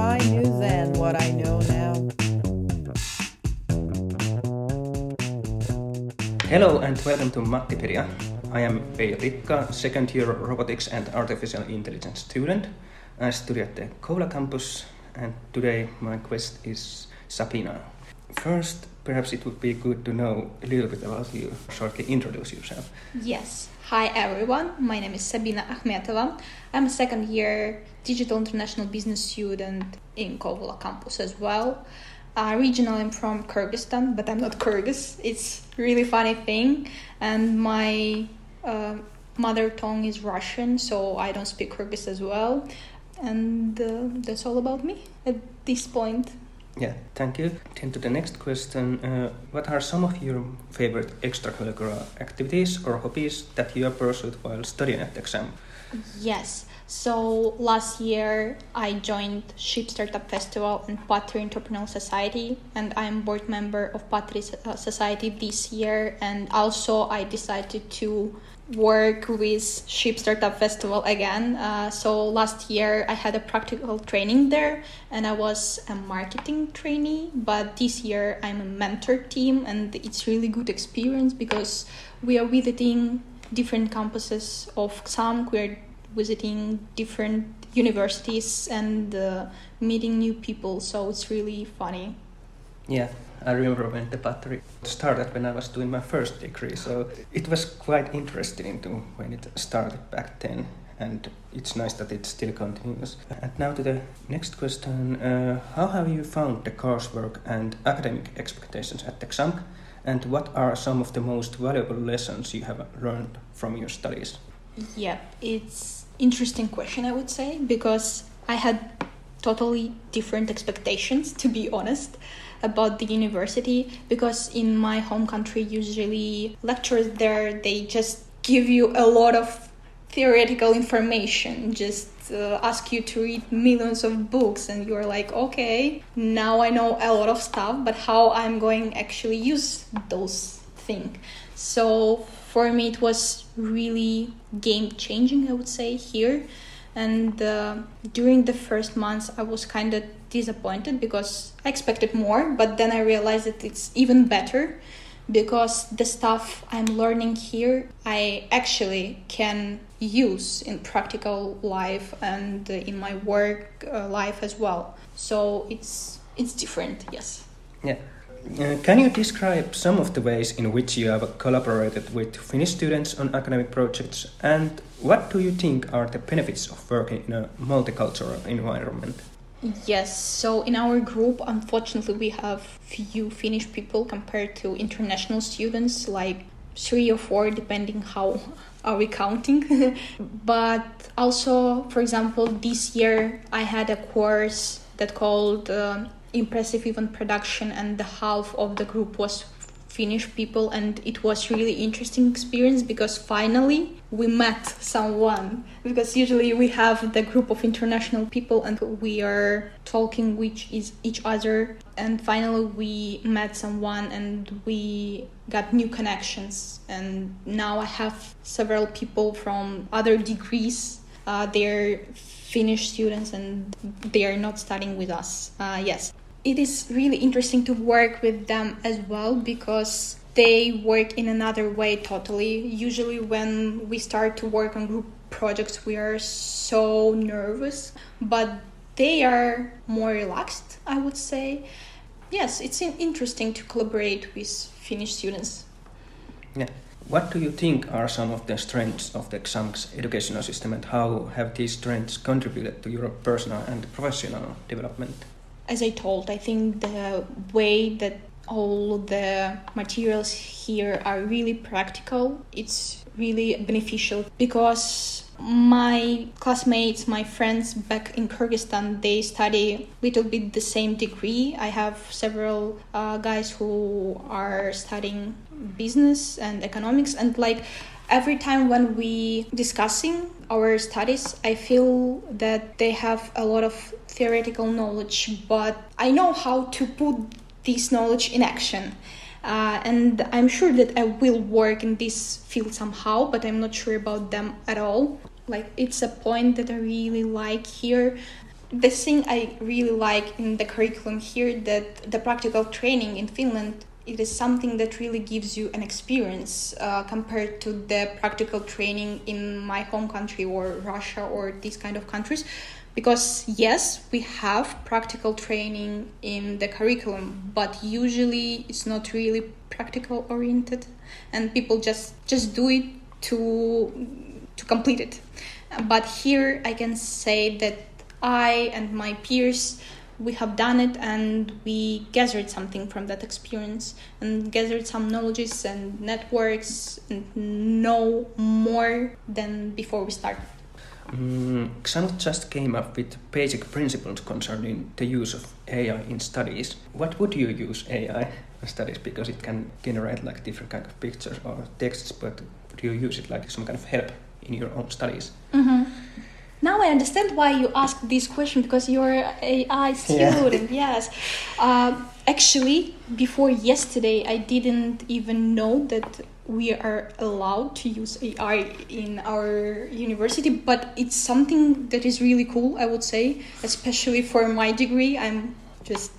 I knew then what I know now. Hello and welcome to Mattipedia. I am Veijo second year robotics and artificial intelligence student. I study at the Kouvola campus and today my quest is Sabina. First, perhaps it would be good to know a little bit about you. Shortly introduce yourself. Yes. Hi everyone. My name is Sabina Akhmetova. I'm a second year digital international business student in Kouvola campus as well. Uh, regionally, I'm from Kyrgyzstan, but I'm not Kyrgyz. It's really funny thing, and my uh, mother tongue is Russian, so I don't speak Kyrgyz as well. And uh, that's all about me at this point. Yeah, thank you. Then to the next question, uh, what are some of your favorite extracurricular activities or hobbies that you have pursued while studying at XAMK? Yes. So last year I joined Ship Startup Festival and Patteri Entrepreneurial Society, and I'm board member of Patteri uh, Society this year. And also I decided to work with Ship Startup Festival again. Uh, so last year I had a practical training there, and I was a marketing trainee. But this year I'm a mentor team, and it's really good experience because we are visiting different campuses of XAMK. We're visiting different universities and uh, meeting new people. So it's really funny. Yeah, I remember when the Patteri started when I was doing my first degree. So it was quite interesting to when it started back then. And it's nice that it still continues. And now to the next question: uh, How have you found the coursework and academic expectations at the XAMK? And what are some of the most valuable lessons you have learned from your studies? Yeah, it's interesting question I would say because I had totally different expectations to be honest about the university because in my home country usually lecturers there they just give you a lot of theoretical information just uh, ask you to read millions of books and you're like okay now i know a lot of stuff but how i'm going actually use those things so for me it was really game changing i would say here and uh, during the first months i was kind of disappointed because i expected more but then i realized that it's even better because the stuff i'm learning here i actually can use in practical life and in my work uh, life as well. So it's it's different yes. Yeah uh, can you describe some of the ways in which you have collaborated with Finnish students on academic projects and what do you think are the benefits of working in a multicultural environment? Yes, so in our group, unfortunately, we have few Finnish people compared to international students, like three or four, depending how are we counting. but also, for example, this year I had a course that called uh, impressive event production and the half of the group was Finnish people and it was really interesting experience because finally we met someone. Because usually we have the group of international people and we are talking with each other and finally we met someone and we got new connections. And now I have several people from other degrees. Uh, they're Finnish students and they are not studying with us. Uh, yes, it is really interesting to work with them as well because they work in another way totally. Usually, when we start to work on group projects, we are so nervous, but they are more relaxed, I would say. Yes, it's interesting to collaborate with Finnish students. Yeah. What do you think are some of the strengths of the XAMK's educational system and how have these strengths contributed to your personal and professional development? As I told, I think the way that all the materials here are really practical, it's really beneficial because my classmates, my friends back in Kyrgyzstan, they study a little bit the same degree. I have several uh, guys who are studying business and economics, and like every time when we discussing our studies, I feel that they have a lot of theoretical knowledge, but I know how to put this knowledge in action. Uh, and I'm sure that I will work in this field somehow, but I'm not sure about them at all. Like, it's a point that I really like here. the thing I really like in the curriculum here that the practical training in Finland it is something that really gives you an experience uh, compared to the practical training in my home country or Russia or these kind of countries. Because yes we have practical training in the curriculum but usually it's not really practical oriented and people just just do it to to complete it. But here i can say that i and my peers we have done it and we gathered something from that experience and gathered some knowledges and networks and know more than before we started Mm, XAMK just came up with basic principles concerning the use of AI in studies. What would you use AI in studies? Because it can generate like different kind of pictures or texts, but do you use it like some kind of help in your own studies? Mm-hmm. Now I understand why you asked this question because you're an AI student. Yeah. Yes. Uh, actually, before yesterday, I didn't even know that we are allowed to use AI in our university, but it's something that is really cool, I would say, especially for my degree. I'm just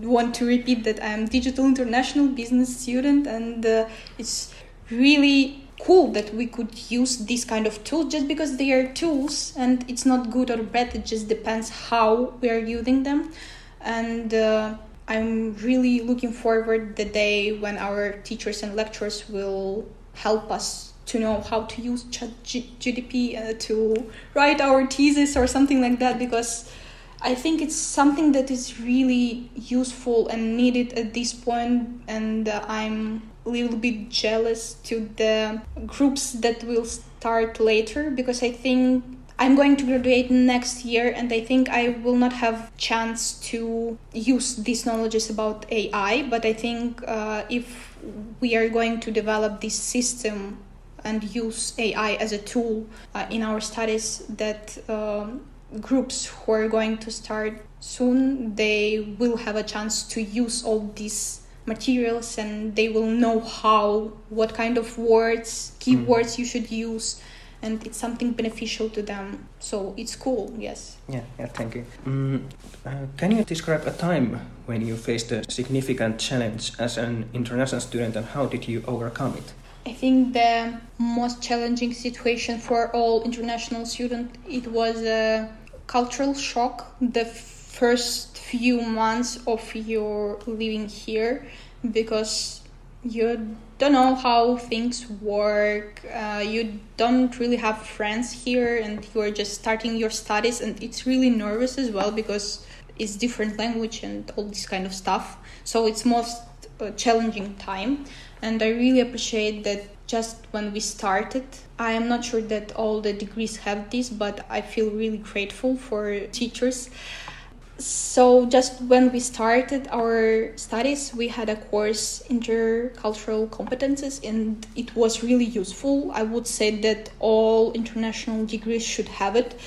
want to repeat that I'm digital international business student, and uh, it's really cool that we could use this kind of tools just because they are tools and it's not good or bad it just depends how we are using them. And uh, I'm really looking forward the day when our teachers and lecturers will help us to know how to use ChatGPT uh, to write our thesis or something like that because I think it's something that is really useful and needed at this point. And uh, I'm little bit jealous to the groups that will start later because I think I'm going to graduate next year and I think I will not have chance to use these knowledges about AI but I think uh, if we are going to develop this system and use AI as a tool uh, in our studies that um, groups who are going to start soon they will have a chance to use all these materials and they will know how what kind of words keywords mm. you should use and it's something beneficial to them. So it's cool, yes. Yeah, yeah, thank you. Mm, uh, can you describe a time when you faced a significant challenge as an international student and how did you overcome it? I think the most challenging situation for all international students it was a cultural shock the first few months of your living here because you don't know how things work. Uh, you don't really have friends here and you're just starting your studies and it's really nervous as well because it's different language and all this kind of stuff. So it's most uh, challenging time. And i really appreciate that just when we started i am not sure that all the degrees have this but i feel really grateful for teachers so just when we started our studies we had a course intercultural competences and it was really useful. I would say that all international degrees should have it.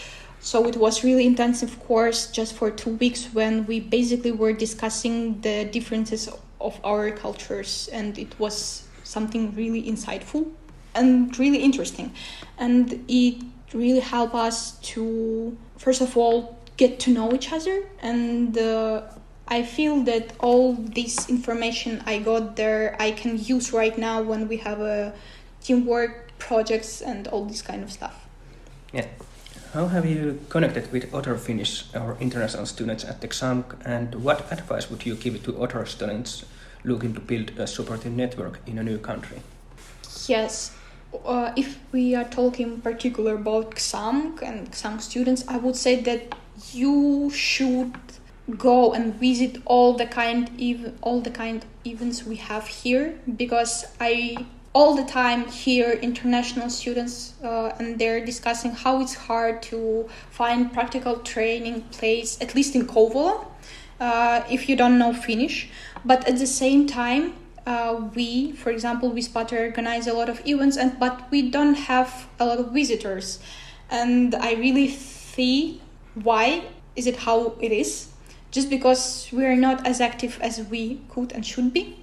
So it was really intensive course just for two weeks when we basically were discussing the differences of our cultures and it was something really insightful and really interesting. And it really helped us to first of all get to know each other and uh, i feel that all this information i got there i can use right now when we have a teamwork projects and all this kind of stuff. Yeah. How have you connected with other finnish or international students at the XAMK and what advice would you give to other students looking to build a supportive network in a new country? Yes. Uh, if we are talking particular about XAMK and XAMK students, I would say that you should go and visit all the kind even all the kind events we have here because I all the time hear international students uh, and they're discussing how it's hard to find practical training place at least in Kouvola uh, if you don't know Finnish. But at the same time uh, we for example we Spatter organize a lot of events and but we don't have a lot of visitors. And I really see why is it how it is just because we are not as active as we could and should be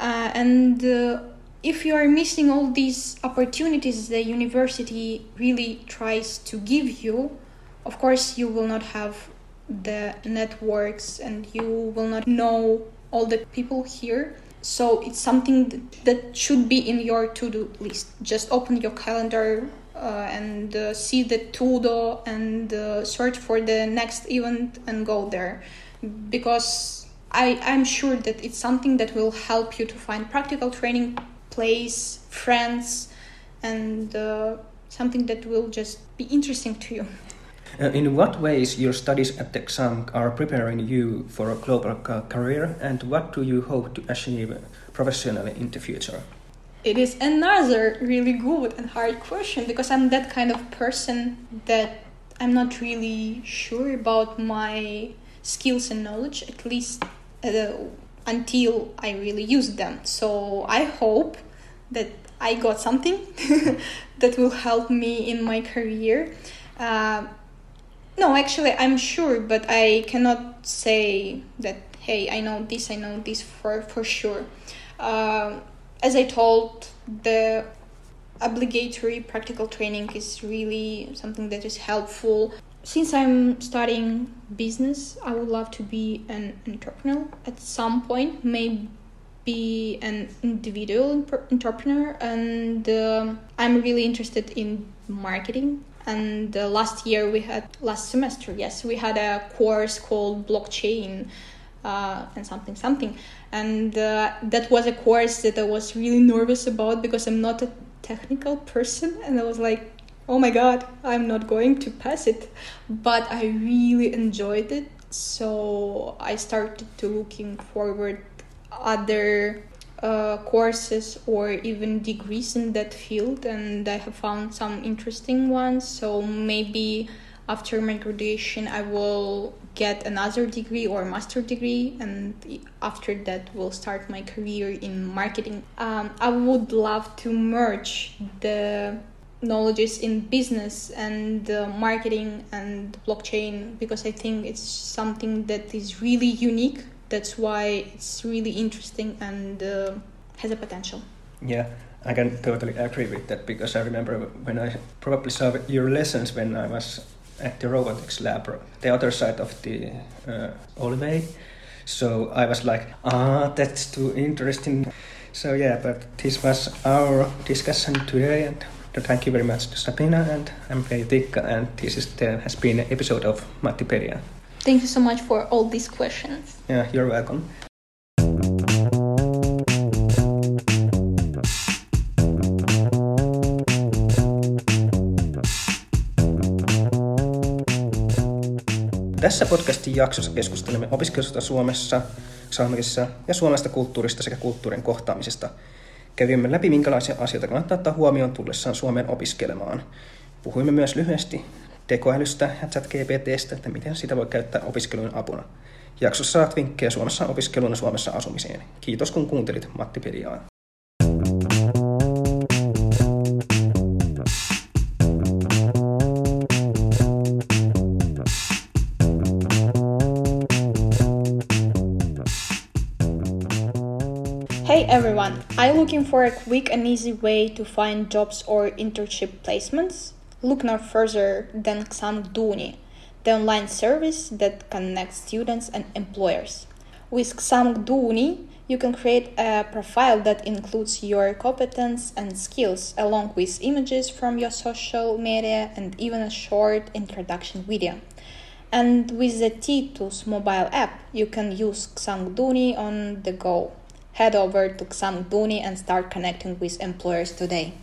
uh, and uh, if you are missing all these opportunities the university really tries to give you of course you will not have the networks and you will not know all the people here. So it's something that should be in your to-do list. Just open your calendar and uh, see the to-do and uh, search for the next event and go there because I, I'm sure that it's something that will help you to find practical training place, friends, and uh, something that will just be interesting to you. Uh, in what ways your studies at XAMK are preparing you for a global ca- career, and what do you hope to achieve professionally in the future? It is another really good and hard question because I'm that kind of person that I'm not really sure about my skills and knowledge, at least uh, until I really use them. So I hope that I got something that will help me in my career. Uh, no, actually, I'm sure, but I cannot say that. Hey, I know this. I know this for for sure. Uh, as I told, the obligatory practical training is really something that is helpful. Since I'm studying business, I would love to be an entrepreneur at some point, maybe an individual entrepreneur, and um, I'm really interested in marketing. And uh, last year we had, last semester, yes, we had a course called blockchain uh, and something something. And uh, that was a course that i was really nervous about because i'm not a technical person. And i was like oh my god i'm not going to pass it. But i really enjoyed it. So i started to looking forward other uh, courses or even degrees in that field. And i have found some interesting ones. So maybe after my graduation i will get another degree or master degree and after that will start my career in marketing. Um, i would love to merge the knowledges in business and uh, marketing and blockchain because i think it's something that is really unique. That's why it's really interesting and uh, has a potential. Yeah i can totally agree with that because i remember when i probably saw your lessons when i was at the robotics lab, the other side of the uh, Olvei. So I was like, ah, that's too interesting. So yeah, but this was our discussion today, and thank you very much to Sabina and I'm and this is the, has been an episode of Mattipedia. Thank you so much for all these questions. Yeah, you're welcome. Tässä podcastin jaksossa keskustelemme opiskelusta Suomessa, Salmekissa ja suomalaisesta kulttuurista sekä kulttuurin kohtaamisesta. Kävimme läpi, minkälaisia asioita kannattaa ottaa huomioon tullessaan Suomeen opiskelemaan. Puhuimme myös lyhyesti tekoälystä ja chat GPTstä, että miten sitä voi käyttää opiskelujen apuna. Jaksossa saat vinkkejä Suomessa opiskeluun ja Suomessa asumiseen. Kiitos kun kuuntelit Matti Pediaan. Hey everyone, are you looking for a quick and easy way to find jobs or internship placements? Look no further than XAMK Duuni, the online service that connects students and employers. With XAMK Duuni, you can create a profile that includes your competence and skills, along with images from your social media and even a short introduction video. And with the Tiitus mobile app, you can use XAMK on the go head over to XAMK and start connecting with employers today.